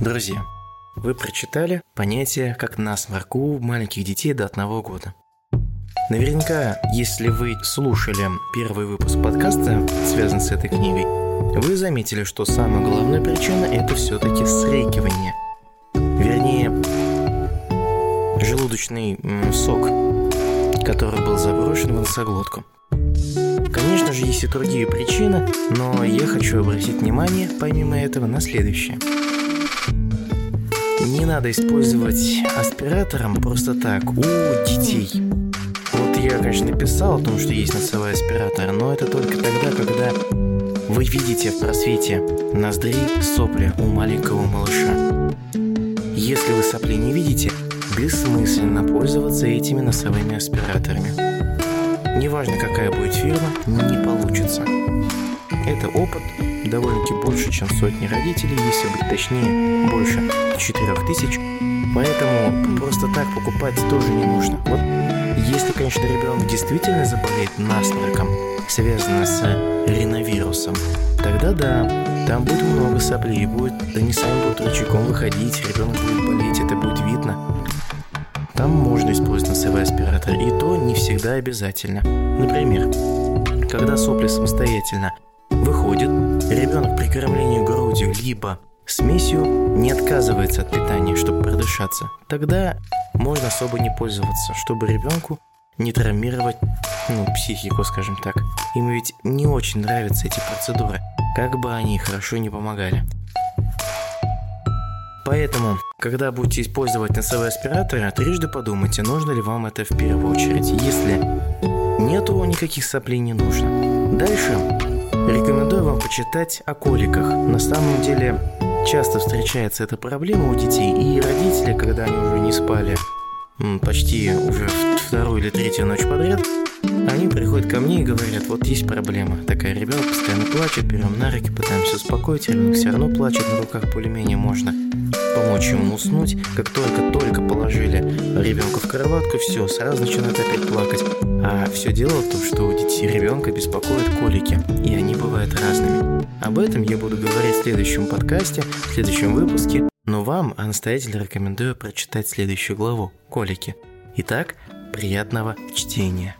Друзья, вы прочитали понятие как насморк у маленьких детей до одного года. Наверняка, если вы слушали первый выпуск подкаста, связанный с этой книгой, вы заметили, что самая главная причина – это все-таки срекивание. Вернее, желудочный сок, который был заброшен в носоглотку. Конечно же, есть и другие причины, но я хочу обратить внимание, помимо этого, на следующее. Не надо использовать аспиратором просто так у детей. Вот я, конечно, писал о том, что есть носовой аспиратор, но это только тогда, когда вы видите в просвете ноздри сопли у маленького малыша. Если вы сопли не видите, бессмысленно пользоваться этими носовыми аспираторами. Неважно, какая будет фирма, не получится. Это опыт довольно-таки больше, чем сотни родителей, если быть точнее, больше 4000. Поэтому просто так покупать тоже не нужно. Вот если, конечно, ребенок действительно заболеет насморком, связано с риновирусом, тогда да, там будет много соплей, будет, они сами будут рычагом выходить, ребенок будет болеть, это будет видно. Там можно использовать носовой аспиратор, и то не всегда обязательно. Например, когда сопли самостоятельно выходят, ребенок при кормлении грудью либо смесью не отказывается от питания, чтобы продышаться, тогда можно особо не пользоваться, чтобы ребенку не травмировать, ну, психику, скажем так. Им ведь не очень нравятся эти процедуры, как бы они хорошо не помогали. Поэтому, когда будете использовать носовые аспираторы, трижды подумайте, нужно ли вам это в первую очередь. Если нету никаких соплей, не нужно. Дальше почитать о коликах. На самом деле часто встречается эта проблема у детей, и родители, когда они уже не спали почти уже вторую или третью ночь подряд, они приходят ко мне и говорят, вот есть проблема. Такая ребенок постоянно плачет, берем на руки, пытаемся успокоить, ребенок все равно плачет, на руках более-менее можно помочь ему уснуть. Как только-только положили ребенка в кроватку, все, сразу начинает опять плакать. А все дело в том, что у детей ребенка беспокоят колики, и они бывают разными. Об этом я буду говорить в следующем подкасте, в следующем выпуске. Но вам настоятельно рекомендую прочитать следующую главу «Колики». Итак, приятного чтения.